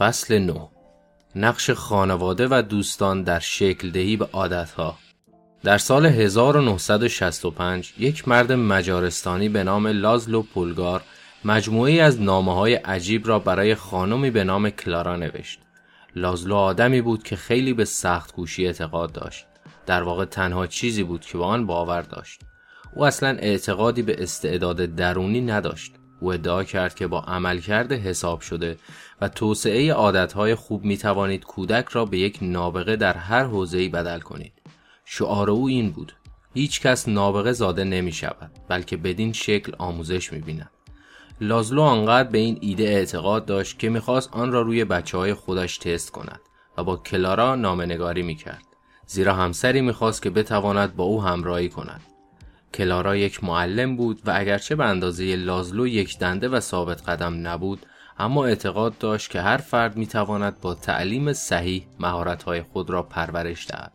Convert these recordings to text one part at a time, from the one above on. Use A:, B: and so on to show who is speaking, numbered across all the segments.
A: فصل 9 نقش خانواده و دوستان در شکل دهی به عادتها در سال 1965 یک مرد مجارستانی به نام لازلو پولگار مجموعی از نامه های عجیب را برای خانمی به نام کلارا نوشت. لازلو آدمی بود که خیلی به سخت کوشی اعتقاد داشت. در واقع تنها چیزی بود که به آن باور داشت. او اصلا اعتقادی به استعداد درونی نداشت. او ادعا کرد که با عملکرد حساب شده و توسعه عادتهای خوب می توانید کودک را به یک نابغه در هر حوزه‌ای بدل کنید. شعار او این بود: هیچ کس نابغه زاده نمی شود بلکه بدین شکل آموزش می بیند. لازلو آنقدر به این ایده اعتقاد داشت که می‌خواست آن را روی بچه های خودش تست کند و با کلارا نامنگاری می‌کرد زیرا همسری می‌خواست که بتواند با او همراهی کند کلارا یک معلم بود و اگرچه به اندازه لازلو یک دنده و ثابت قدم نبود اما اعتقاد داشت که هر فرد می‌تواند با تعلیم صحیح مهارت‌های خود را پرورش دهد.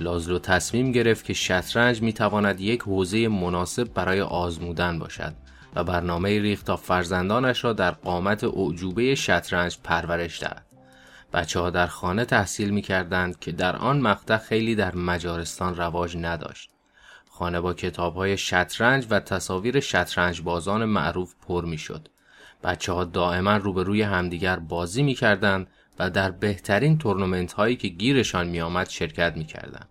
A: لازلو تصمیم گرفت که شطرنج می‌تواند یک حوزه مناسب برای آزمودن باشد و برنامه ریخت تا فرزندانش را در قامت اعجوبه شطرنج پرورش دهد. بچه ها در خانه تحصیل می کردند که در آن مقطع خیلی در مجارستان رواج نداشت. خانه با کتاب های شطرنج و تصاویر شطرنج بازان معروف پر می شد. بچه ها دائما روبروی همدیگر بازی می کردند و در بهترین تورنمنت هایی که گیرشان می آمد شرکت می کردند.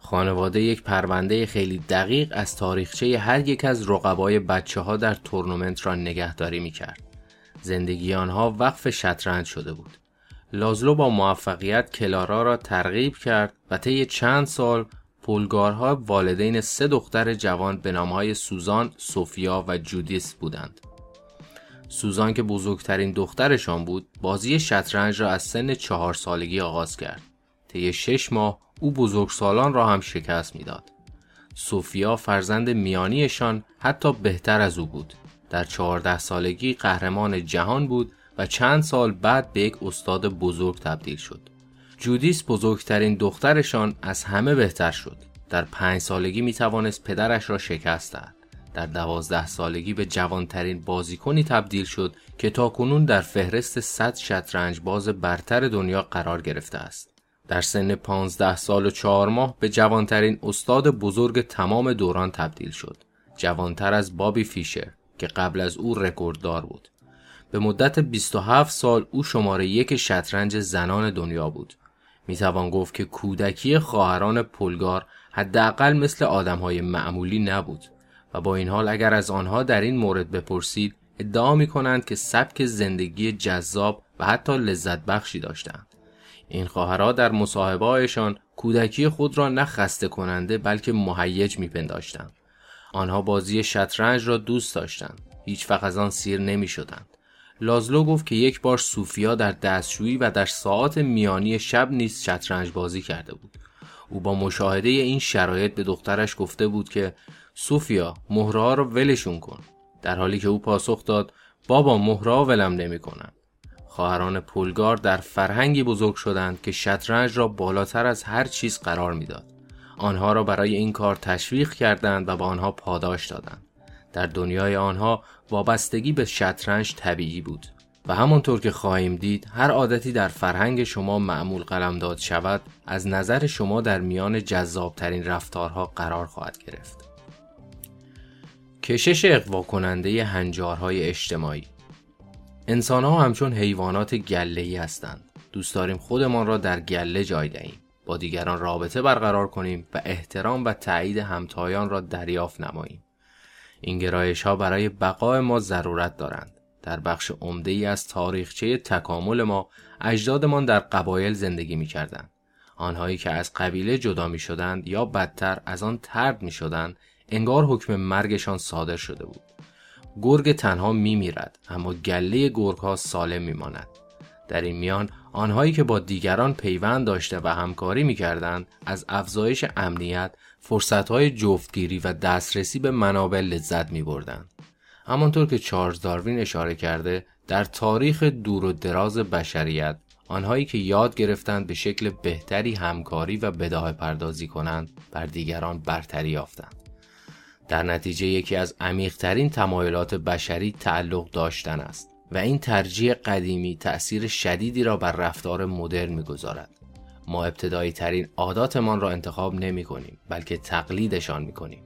A: خانواده یک پرونده خیلی دقیق از تاریخچه هر یک از رقبای بچه ها در تورنمنت را نگهداری می کرد. زندگی آنها وقف شطرنج شده بود. لازلو با موفقیت کلارا را ترغیب کرد و طی چند سال پولگارها والدین سه دختر جوان به نامهای سوزان، سوفیا و جودیس بودند. سوزان که بزرگترین دخترشان بود، بازی شطرنج را از سن چهار سالگی آغاز کرد. طی شش ماه او بزرگسالان را هم شکست می‌داد. سوفیا فرزند میانیشان حتی بهتر از او بود. در چهارده سالگی قهرمان جهان بود و چند سال بعد به یک استاد بزرگ تبدیل شد. جودیس بزرگترین دخترشان از همه بهتر شد. در پنج سالگی می توانست پدرش را شکست دهد. در دوازده سالگی به جوانترین بازیکنی تبدیل شد که تا کنون در فهرست 100 شطرنج باز برتر دنیا قرار گرفته است. در سن 15 سال و 4 ماه به جوانترین استاد بزرگ تمام دوران تبدیل شد. جوانتر از بابی فیشر که قبل از او رکورددار بود. به مدت 27 سال او شماره یک شطرنج زنان دنیا بود. می توان گفت که کودکی خواهران پولگار حداقل مثل آدمهای معمولی نبود و با این حال اگر از آنها در این مورد بپرسید ادعا می کنند که سبک زندگی جذاب و حتی لذت بخشی داشتند. این خواهرها در مصاحبهایشان کودکی خود را نه خسته کننده بلکه مهیج میپنداشتند. آنها بازی شطرنج را دوست داشتند. هیچ وقت از آن سیر نمی شدند. لازلو گفت که یک بار صوفیا در دستشویی و در ساعات میانی شب نیز شطرنج بازی کرده بود. او با مشاهده این شرایط به دخترش گفته بود که صوفیا مهرها را ولشون کن. در حالی که او پاسخ داد بابا مهرها ولم نمی کنن. خواهران پولگار در فرهنگی بزرگ شدند که شطرنج را بالاتر از هر چیز قرار می‌داد. آنها را برای این کار تشویق کردند و به آنها پاداش دادند. در دنیای آنها وابستگی به شطرنج طبیعی بود و همانطور که خواهیم دید هر عادتی در فرهنگ شما معمول قلمداد شود از نظر شما در میان جذابترین رفتارها قرار خواهد گرفت. کشش اقوا کننده هنجارهای اجتماعی انسان ها همچون حیوانات گله ای هستند. دوست داریم خودمان را در گله جای دهیم. با دیگران رابطه برقرار کنیم و احترام و تایید همتایان را دریافت نماییم. این گرایش ها برای بقای ما ضرورت دارند. در بخش عمده ای از تاریخچه تکامل ما اجدادمان در قبایل زندگی می کردند. آنهایی که از قبیله جدا می شدند یا بدتر از آن ترد می شدند انگار حکم مرگشان صادر شده بود. گرگ تنها می میرد اما گله گرگ ها سالم می ماند. در این میان آنهایی که با دیگران پیوند داشته و همکاری می کردند از افزایش امنیت فرصتهای جفتگیری و دسترسی به منابع لذت می بردن. همانطور که چارلز داروین اشاره کرده در تاریخ دور و دراز بشریت آنهایی که یاد گرفتند به شکل بهتری همکاری و بداه پردازی کنند بر دیگران برتری یافتند. در نتیجه یکی از عمیقترین تمایلات بشری تعلق داشتن است و این ترجیح قدیمی تأثیر شدیدی را بر رفتار مدرن می‌گذارد ما ابتدایی ترین عاداتمان را انتخاب نمی کنیم بلکه تقلیدشان می کنیم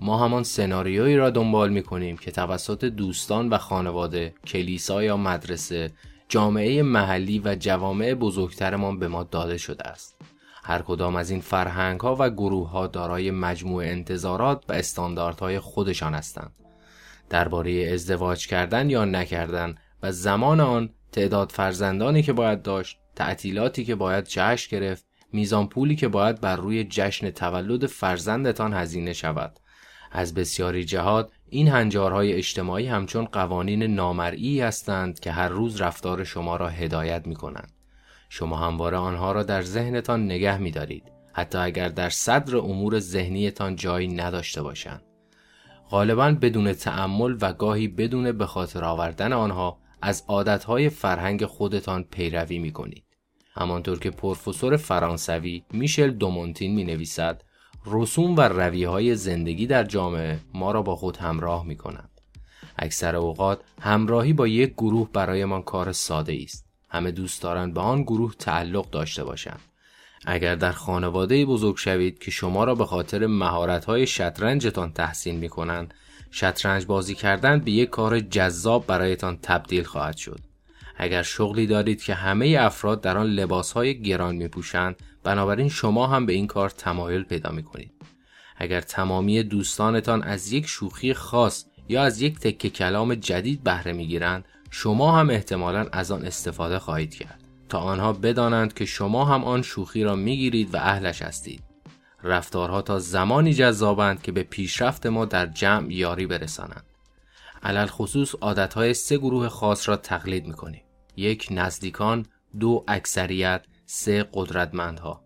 A: ما همان سناریویی را دنبال می کنیم که توسط دوستان و خانواده، کلیسا یا مدرسه، جامعه محلی و جوامع بزرگترمان به ما داده شده است. هر کدام از این فرهنگ ها و گروه ها دارای مجموع انتظارات و استانداردهای خودشان هستند. درباره ازدواج کردن یا نکردن و زمان آن تعداد فرزندانی که باید داشت، تعطیلاتی که باید جشن گرفت، میزان پولی که باید بر روی جشن تولد فرزندتان هزینه شود. از بسیاری جهات این هنجارهای اجتماعی همچون قوانین نامرئی هستند که هر روز رفتار شما را هدایت می کنند. شما همواره آنها را در ذهنتان نگه می دارید حتی اگر در صدر امور ذهنیتان جایی نداشته باشند. غالبا بدون تعمل و گاهی بدون به خاطر آوردن آنها از عادتهای فرهنگ خودتان پیروی می کنید. همانطور که پروفسور فرانسوی میشل دومونتین می نویسد رسوم و رویه های زندگی در جامعه ما را با خود همراه می کنند. اکثر اوقات همراهی با یک گروه برایمان کار ساده است. همه دوست دارند به آن گروه تعلق داشته باشند. اگر در خانواده بزرگ شوید که شما را به خاطر های شطرنجتان تحسین می کنند، شطرنج بازی کردن به یک کار جذاب برایتان تبدیل خواهد شد. اگر شغلی دارید که همه افراد در آن های گران می پوشند بنابراین شما هم به این کار تمایل پیدا می کنید. اگر تمامی دوستانتان از یک شوخی خاص یا از یک تکه کلام جدید بهره می گیرند شما هم احتمالا از آن استفاده خواهید کرد تا آنها بدانند که شما هم آن شوخی را می گیرید و اهلش هستید. رفتارها تا زمانی جذابند که به پیشرفت ما در جمع یاری برسانند. علل خصوص عادتهای سه گروه خاص را تقلید می کنیم. یک نزدیکان، دو اکثریت، سه قدرتمندها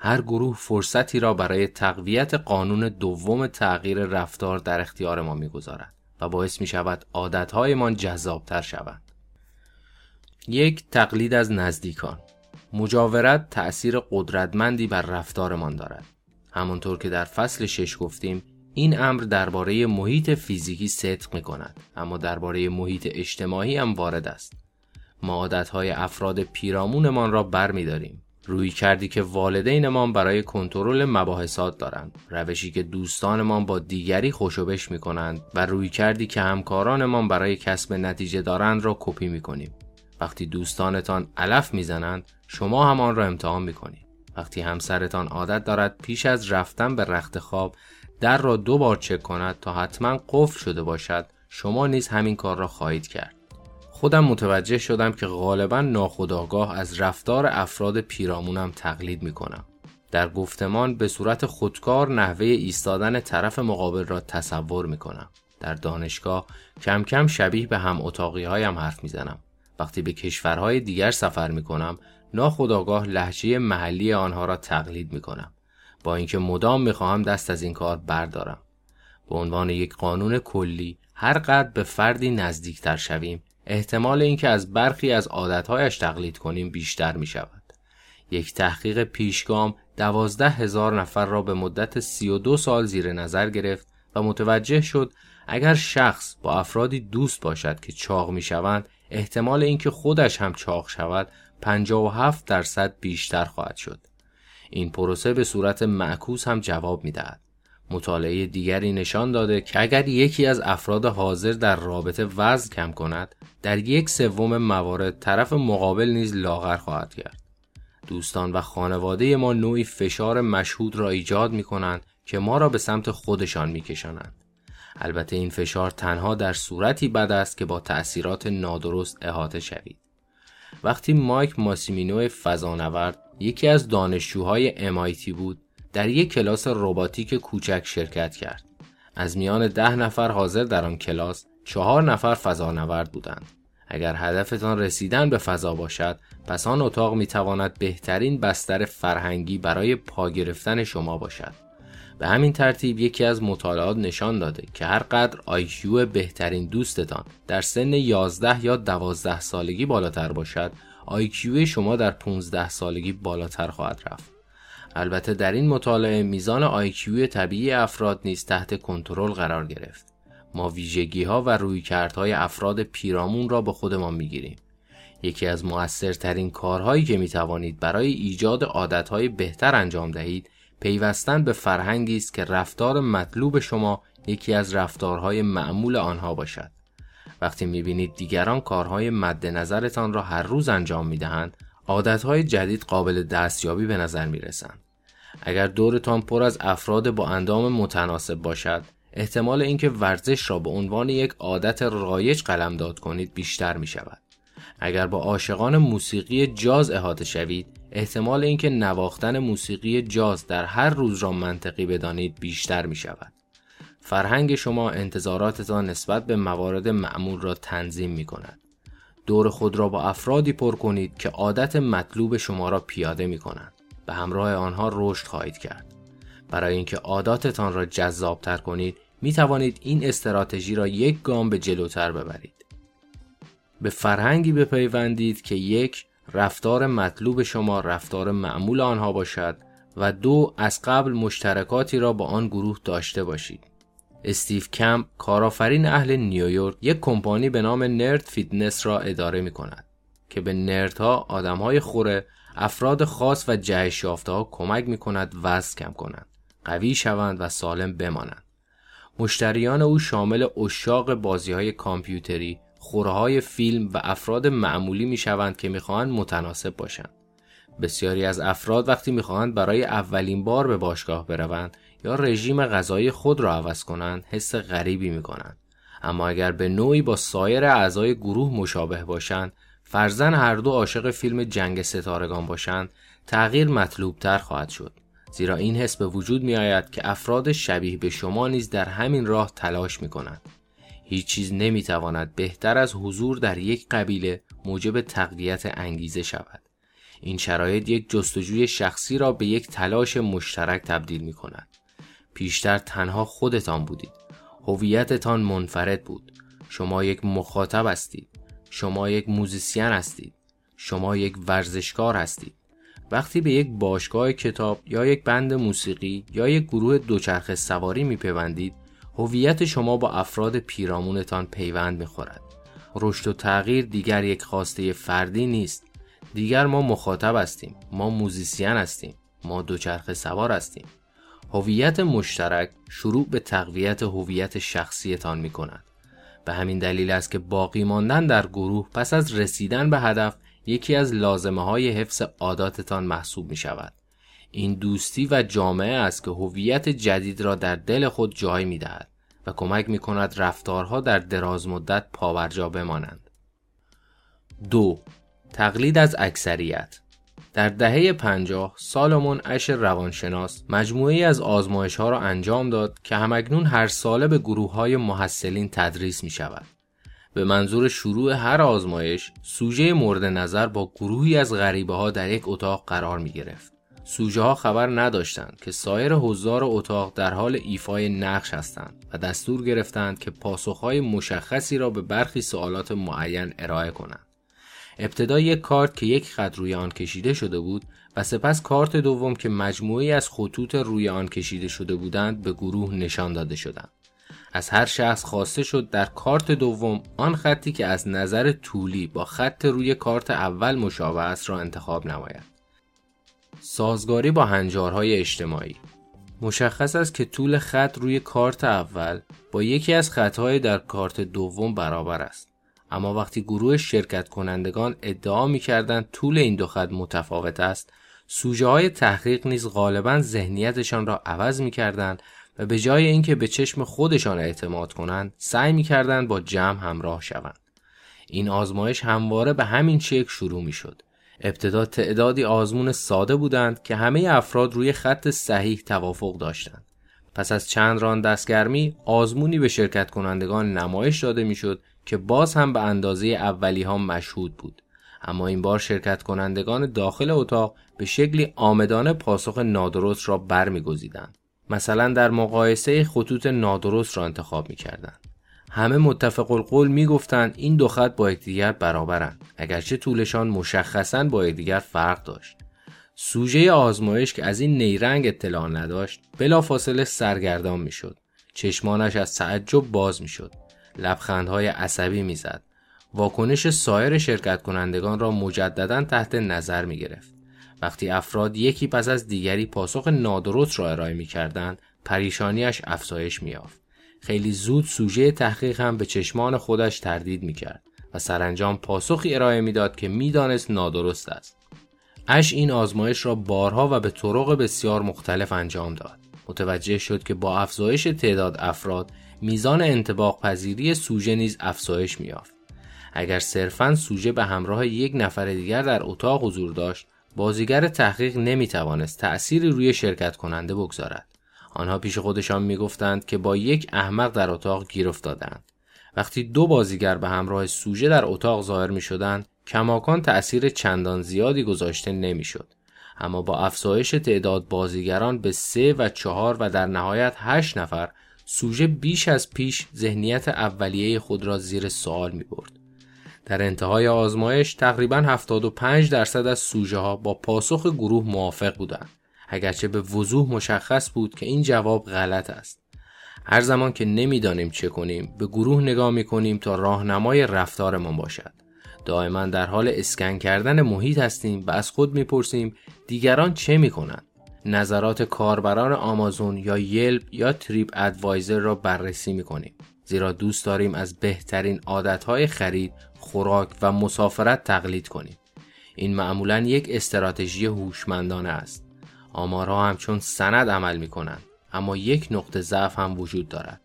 A: هر گروه فرصتی را برای تقویت قانون دوم تغییر رفتار در اختیار ما می‌گذارد و باعث می شود عادتهایمان جذابتر شوند. یک تقلید از نزدیکان مجاورت تأثیر قدرتمندی بر رفتارمان دارد. همانطور که در فصل شش گفتیم این امر درباره محیط فیزیکی صدق می کند اما درباره محیط اجتماعی هم وارد است. ما عادتهای افراد پیرامونمان را بر می داریم. روی کردی که والدینمان برای کنترل مباحثات دارند. روشی که دوستانمان با دیگری خوشوبش می کنند و روی کردی که همکارانمان برای کسب نتیجه دارند را کپی می کنیم وقتی دوستانتان علف می‌زنند شما هم آن را امتحان می کنید وقتی همسرتان عادت دارد پیش از رفتن به رخت خواب در را دو بار چک کند تا حتما قفل شده باشد شما نیز همین کار را خواهید کرد. خودم متوجه شدم که غالبا ناخداگاه از رفتار افراد پیرامونم تقلید می کنم. در گفتمان به صورت خودکار نحوه ایستادن طرف مقابل را تصور می کنم. در دانشگاه کم کم شبیه به هم اتاقی هایم حرف می‌زنم. وقتی به کشورهای دیگر سفر می کنم ناخداگاه لحجه محلی آنها را تقلید می کنم. با اینکه مدام می خواهم دست از این کار بردارم. به عنوان یک قانون کلی هر قدر به فردی نزدیکتر شویم احتمال اینکه از برخی از عادتهایش تقلید کنیم بیشتر می شود. یک تحقیق پیشگام دوازده هزار نفر را به مدت سی و دو سال زیر نظر گرفت و متوجه شد اگر شخص با افرادی دوست باشد که چاق می شوند احتمال اینکه خودش هم چاق شود 57 درصد بیشتر خواهد شد. این پروسه به صورت معکوس هم جواب می دهد. مطالعه دیگری نشان داده که اگر یکی از افراد حاضر در رابطه وزن کم کند در یک سوم موارد طرف مقابل نیز لاغر خواهد کرد دوستان و خانواده ما نوعی فشار مشهود را ایجاد می کنند که ما را به سمت خودشان می کشانند. البته این فشار تنها در صورتی بد است که با تأثیرات نادرست احاطه شوید. وقتی مایک ماسیمینو فضانورد یکی از دانشجوهای MIT بود در یک کلاس رباتیک کوچک شرکت کرد. از میان ده نفر حاضر در آن کلاس چهار نفر فضانورد بودند. اگر هدفتان رسیدن به فضا باشد پس آن اتاق می تواند بهترین بستر فرهنگی برای پا گرفتن شما باشد. به همین ترتیب یکی از مطالعات نشان داده که هر قدر IQ بهترین دوستتان در سن 11 یا 12 سالگی بالاتر باشد IQ شما در 15 سالگی بالاتر خواهد رفت. البته در این مطالعه میزان IQ طبیعی افراد نیز تحت کنترل قرار گرفت. ما ویژگی ها و رویکردهای افراد پیرامون را به خودمان می‌گیریم. یکی از موثرترین کارهایی که می توانید برای ایجاد عادتهای بهتر انجام دهید پیوستن به فرهنگی است که رفتار مطلوب شما یکی از رفتارهای معمول آنها باشد. وقتی می‌بینید دیگران کارهای مد نظرتان را هر روز انجام می‌دهند، عادتهای جدید قابل دستیابی به نظر می‌رسند. اگر دورتان پر از افراد با اندام متناسب باشد، احتمال اینکه ورزش را به عنوان یک عادت رایج قلمداد کنید بیشتر می شود. اگر با عاشقان موسیقی جاز احاطه شوید، احتمال اینکه نواختن موسیقی جاز در هر روز را منطقی بدانید بیشتر می شود. فرهنگ شما انتظاراتتان نسبت به موارد معمول را تنظیم می کند. دور خود را با افرادی پر کنید که عادت مطلوب شما را پیاده می کنند. به همراه آنها رشد خواهید کرد. برای اینکه عاداتتان را جذابتر کنید می توانید این استراتژی را یک گام به جلوتر ببرید. به فرهنگی بپیوندید که یک رفتار مطلوب شما رفتار معمول آنها باشد و دو از قبل مشترکاتی را با آن گروه داشته باشید. استیو کمپ کارآفرین اهل نیویورک یک کمپانی به نام Nerd Fitness را اداره می کند که به nerd ها آدمهای خوره افراد خاص و جهش ها کمک می کند وزن کم کنند قوی شوند و سالم بمانند. مشتریان او شامل اشاق بازی های کامپیوتری خورهای فیلم و افراد معمولی می شوند که می‌خواهند متناسب باشند. بسیاری از افراد وقتی می‌خواهند برای اولین بار به باشگاه بروند یا رژیم غذایی خود را عوض کنند حس غریبی می کنند. اما اگر به نوعی با سایر اعضای گروه مشابه باشند فرزن هر دو عاشق فیلم جنگ ستارگان باشند تغییر مطلوب تر خواهد شد. زیرا این حس به وجود می آید که افراد شبیه به شما نیز در همین راه تلاش می کنند هیچ چیز نمی تواند بهتر از حضور در یک قبیله موجب تقویت انگیزه شود. این شرایط یک جستجوی شخصی را به یک تلاش مشترک تبدیل می کند پیشتر تنها خودتان بودید. هویتتان منفرد بود. شما یک مخاطب هستید. شما یک موزیسین هستید. شما یک ورزشکار هستید. وقتی به یک باشگاه کتاب یا یک بند موسیقی یا یک گروه دوچرخه سواری میپیوندید هویت شما با افراد پیرامونتان پیوند می‌خورد. رشد و تغییر دیگر یک خواسته فردی نیست. دیگر ما مخاطب هستیم. ما موزیسین هستیم. ما دوچرخه سوار هستیم. هویت مشترک شروع به تقویت هویت شخصیتان می کند. به همین دلیل است که باقی ماندن در گروه پس از رسیدن به هدف یکی از لازمه های حفظ عاداتتان محسوب می شود. این دوستی و جامعه است که هویت جدید را در دل خود جای می دهد و کمک می کند رفتارها در دراز مدت پاورجا بمانند. دو تقلید از اکثریت در دهه 50 سالمون اش روانشناس مجموعی از آزمایش ها را انجام داد که همکنون هر ساله به گروه های محصلین تدریس می شود. به منظور شروع هر آزمایش سوژه مورد نظر با گروهی از غریبه ها در یک اتاق قرار می گرفت. سوژه ها خبر نداشتند که سایر حضار اتاق در حال ایفای نقش هستند و دستور گرفتند که پاسخهای مشخصی را به برخی سوالات معین ارائه کنند. ابتدا یک کارت که یک خط روی آن کشیده شده بود و سپس کارت دوم که مجموعی از خطوط روی آن کشیده شده بودند به گروه نشان داده شدند. از هر شخص خواسته شد در کارت دوم آن خطی که از نظر طولی با خط روی کارت اول مشابه است را انتخاب نماید. سازگاری با هنجارهای اجتماعی مشخص است که طول خط روی کارت اول با یکی از خطهای در کارت دوم برابر است. اما وقتی گروه شرکت کنندگان ادعا می کردن طول این دو خط متفاوت است سوژه های تحقیق نیز غالبا ذهنیتشان را عوض می کردن و به جای اینکه به چشم خودشان اعتماد کنند سعی می کردن با جمع همراه شوند. این آزمایش همواره به همین شکل شروع می شد ابتدا تعدادی آزمون ساده بودند که همه افراد روی خط صحیح توافق داشتند. پس از چند ران دستگرمی آزمونی به شرکت کنندگان نمایش داده می‌شد که باز هم به اندازه اولی ها مشهود بود. اما این بار شرکت کنندگان داخل اتاق به شکلی آمدانه پاسخ نادرست را برمیگزیدند. مثلا در مقایسه خطوط نادرست را انتخاب می کردن. همه متفق القول می گفتند این دو خط با یکدیگر برابرند اگرچه طولشان مشخصا با یکدیگر فرق داشت. سوژه آزمایش که از این نیرنگ اطلاع نداشت بلافاصله سرگردان می‌شد چشمانش از تعجب باز می‌شد لبخندهای عصبی می‌زد واکنش سایر شرکت کنندگان را مجددا تحت نظر می گرفت. وقتی افراد یکی پس از دیگری پاسخ نادرست را ارائه می کردند پریشانیش افزایش می یافت. خیلی زود سوژه تحقیق هم به چشمان خودش تردید می کرد و سرانجام پاسخی ارائه می‌داد که می‌دانست نادرست است. اش این آزمایش را بارها و به طرق بسیار مختلف انجام داد. متوجه شد که با افزایش تعداد افراد میزان انتباق پذیری سوژه نیز افزایش میافت. اگر صرفا سوژه به همراه یک نفر دیگر در اتاق حضور داشت بازیگر تحقیق نمی توانست تأثیری روی شرکت کننده بگذارد. آنها پیش خودشان می‌گفتند که با یک احمق در اتاق گیر افتادند. وقتی دو بازیگر به همراه سوژه در اتاق ظاهر می شدند کماکان تأثیر چندان زیادی گذاشته نمی‌شد. اما با افزایش تعداد بازیگران به سه و چهار و در نهایت هشت نفر سوژه بیش از پیش ذهنیت اولیه خود را زیر سوال می برد. در انتهای آزمایش تقریبا 75 درصد از سوژه ها با پاسخ گروه موافق بودند. اگرچه به وضوح مشخص بود که این جواب غلط است. هر زمان که نمی‌دانیم چه کنیم به گروه نگاه می کنیم تا راهنمای رفتارمان باشد. دائما در حال اسکن کردن محیط هستیم و از خود می‌پرسیم دیگران چه می‌کنند نظرات کاربران آمازون یا یلپ یا تریپ ادوایزر را بررسی می‌کنیم زیرا دوست داریم از بهترین عادتهای خرید، خوراک و مسافرت تقلید کنیم. این معمولا یک استراتژی هوشمندانه است. آمارها همچون سند عمل می کنند. اما یک نقطه ضعف هم وجود دارد.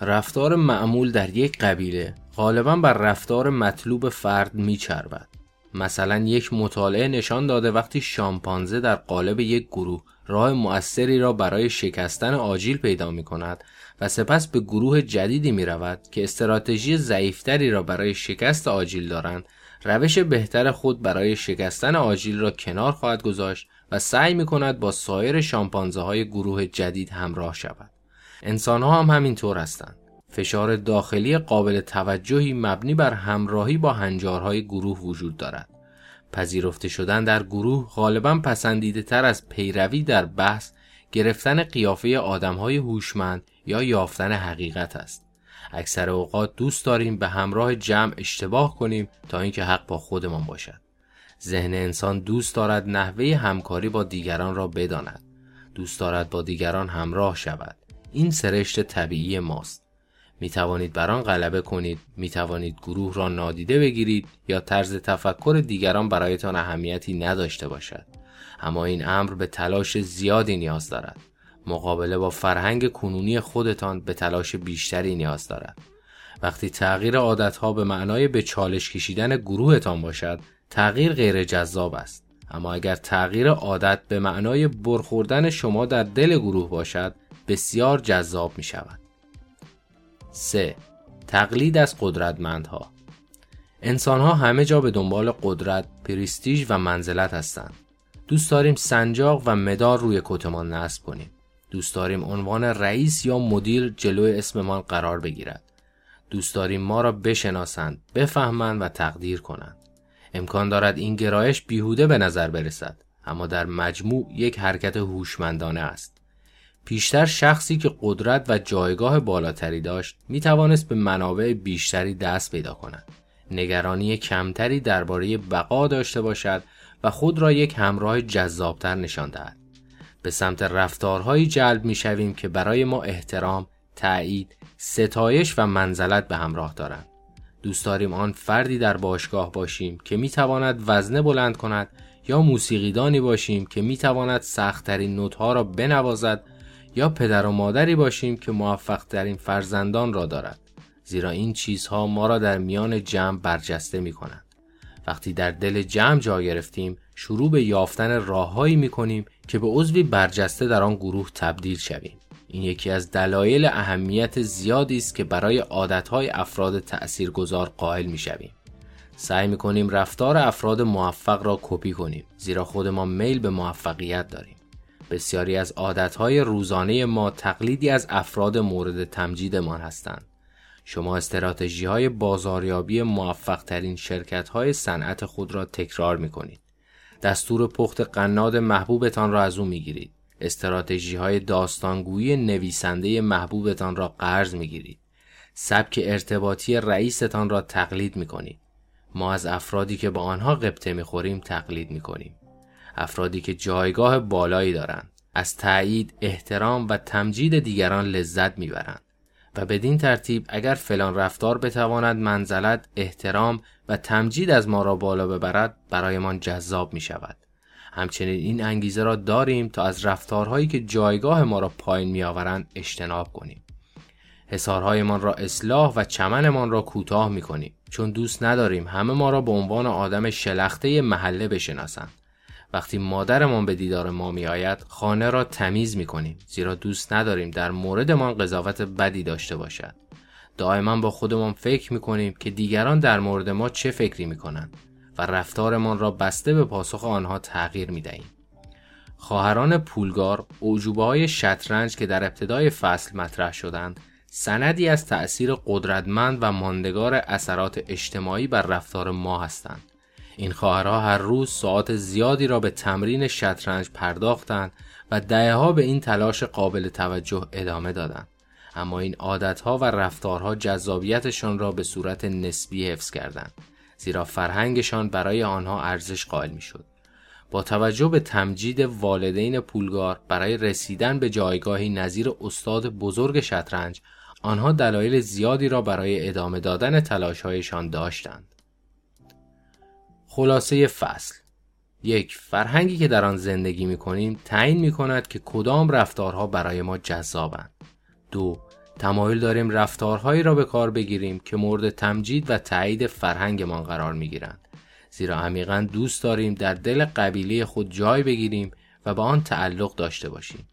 A: رفتار معمول در یک قبیله غالبا بر رفتار مطلوب فرد میچربد. مثلا یک مطالعه نشان داده وقتی شامپانزه در قالب یک گروه راه مؤثری را برای شکستن آجیل پیدا می کند و سپس به گروه جدیدی می رود که استراتژی ضعیفتری را برای شکست آجیل دارند روش بهتر خود برای شکستن آجیل را کنار خواهد گذاشت و سعی می کند با سایر شامپانزه های گروه جدید همراه شود. انسان ها هم همینطور هستند. فشار داخلی قابل توجهی مبنی بر همراهی با هنجارهای گروه وجود دارد. پذیرفته شدن در گروه غالبا پسندیده تر از پیروی در بحث گرفتن قیافه آدمهای هوشمند یا یافتن حقیقت است. اکثر اوقات دوست داریم به همراه جمع اشتباه کنیم تا اینکه حق با خودمان باشد. ذهن انسان دوست دارد نحوه همکاری با دیگران را بداند. دوست دارد با دیگران همراه شود. این سرشت طبیعی ماست. می توانید بر آن غلبه کنید. می توانید گروه را نادیده بگیرید یا طرز تفکر دیگران برایتان اهمیتی نداشته باشد. اما این امر به تلاش زیادی نیاز دارد. مقابله با فرهنگ کنونی خودتان به تلاش بیشتری نیاز دارد. وقتی تغییر عادتها به معنای به چالش کشیدن گروهتان باشد تغییر غیر جذاب است. اما اگر تغییر عادت به معنای برخوردن شما در دل گروه باشد بسیار جذاب می شود 3. تقلید از قدرتمندها انسان ها همه جا به دنبال قدرت، پریستیژ و منزلت هستند. دوست داریم سنجاق و مدار روی کتمان نصب کنیم. دوست داریم عنوان رئیس یا مدیر جلوی اسممان قرار بگیرد. دوست داریم ما را بشناسند، بفهمند و تقدیر کنند. امکان دارد این گرایش بیهوده به نظر برسد، اما در مجموع یک حرکت هوشمندانه است. پیشتر شخصی که قدرت و جایگاه بالاتری داشت می توانست به منابع بیشتری دست پیدا کند. نگرانی کمتری درباره بقا داشته باشد و خود را یک همراه جذابتر نشان دهد. به سمت رفتارهایی جلب می شویم که برای ما احترام، تایید، ستایش و منزلت به همراه دارند. دوست داریم آن فردی در باشگاه باشیم که می تواند وزنه بلند کند یا موسیقیدانی باشیم که می تواند سختترین نوتها را بنوازد یا پدر و مادری باشیم که موفق ترین فرزندان را دارد زیرا این چیزها ما را در میان جمع برجسته می کنند. وقتی در دل جمع جا گرفتیم شروع به یافتن راههایی می کنیم که به عضوی برجسته در آن گروه تبدیل شویم این یکی از دلایل اهمیت زیادی است که برای عادتهای افراد تأثیرگذار قائل می شویم. سعی می کنیم رفتار افراد موفق را کپی کنیم زیرا خود ما میل به موفقیت داریم. بسیاری از عادتهای روزانه ما تقلیدی از افراد مورد تمجیدمان هستند. شما استراتژی های بازاریابی موفق ترین شرکت های صنعت خود را تکرار می کنید. دستور پخت قناد محبوبتان را از او می گیرید. استراتژی های داستانگویی نویسنده محبوبتان را قرض می گیرید. سبک ارتباطی رئیستان را تقلید می کنید. ما از افرادی که با آنها قبطه می خوریم تقلید می کنیم. افرادی که جایگاه بالایی دارند از تایید، احترام و تمجید دیگران لذت می‌برند و بدین ترتیب اگر فلان رفتار بتواند منزلت، احترام و تمجید از ما را بالا ببرد برایمان جذاب می شود. همچنین این انگیزه را داریم تا از رفتارهایی که جایگاه ما را پایین می آورند اجتناب کنیم. حسارهایمان را اصلاح و چمنمان را کوتاه می کنیم چون دوست نداریم همه ما را به عنوان آدم شلخته محله بشناسند. وقتی مادرمان به دیدار ما می آید خانه را تمیز می کنیم زیرا دوست نداریم در موردمان قضاوت بدی داشته باشد. دائما با خودمان فکر می کنیم که دیگران در مورد ما چه فکری می کنند و رفتارمان را بسته به پاسخ آنها تغییر می دهیم. خواهران پولگار اوجوبه های شطرنج که در ابتدای فصل مطرح شدند سندی از تأثیر قدرتمند و ماندگار اثرات اجتماعی بر رفتار ما هستند. این خواهرها هر روز ساعت زیادی را به تمرین شطرنج پرداختند و دهها به این تلاش قابل توجه ادامه دادند. اما این عادتها و رفتارها جذابیتشان را به صورت نسبی حفظ کردند زیرا فرهنگشان برای آنها ارزش قائل می‌شد. با توجه به تمجید والدین پولگار برای رسیدن به جایگاهی نظیر استاد بزرگ شطرنج آنها دلایل زیادی را برای ادامه دادن تلاشهایشان داشتند. خلاصه فصل یک فرهنگی که در آن زندگی می کنیم تعیین می کند که کدام رفتارها برای ما جذابند. دو تمایل داریم رفتارهایی را به کار بگیریم که مورد تمجید و تایید فرهنگمان قرار می گیرند. زیرا عمیقا دوست داریم در دل قبیله خود جای بگیریم و به آن تعلق داشته باشیم.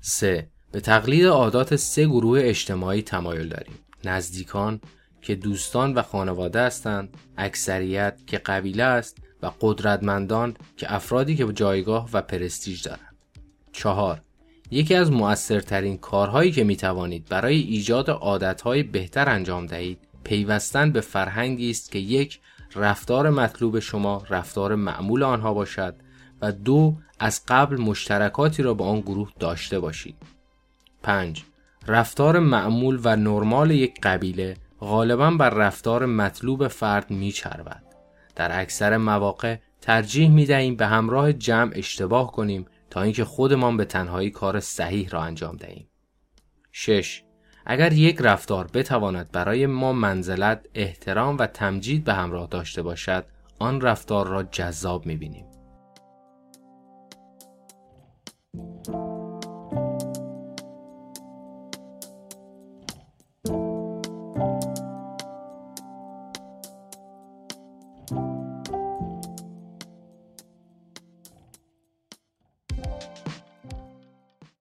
A: 3. به تقلید عادات سه گروه اجتماعی تمایل داریم. نزدیکان، که دوستان و خانواده هستند، اکثریت که قبیله است و قدرتمندان که افرادی که جایگاه و پرستیج دارند. چهار یکی از مؤثرترین کارهایی که می توانید برای ایجاد عادتهای بهتر انجام دهید پیوستن به فرهنگی است که یک رفتار مطلوب شما رفتار معمول آنها باشد و دو از قبل مشترکاتی را با آن گروه داشته باشید. 5. رفتار معمول و نرمال یک قبیله غالبا بر رفتار مطلوب فرد میچربد در اکثر مواقع ترجیح می دهیم به همراه جمع اشتباه کنیم تا اینکه خودمان به تنهایی کار صحیح را انجام دهیم 6. اگر یک رفتار بتواند برای ما منزلت، احترام و تمجید به همراه داشته باشد آن رفتار را جذاب می بینیم.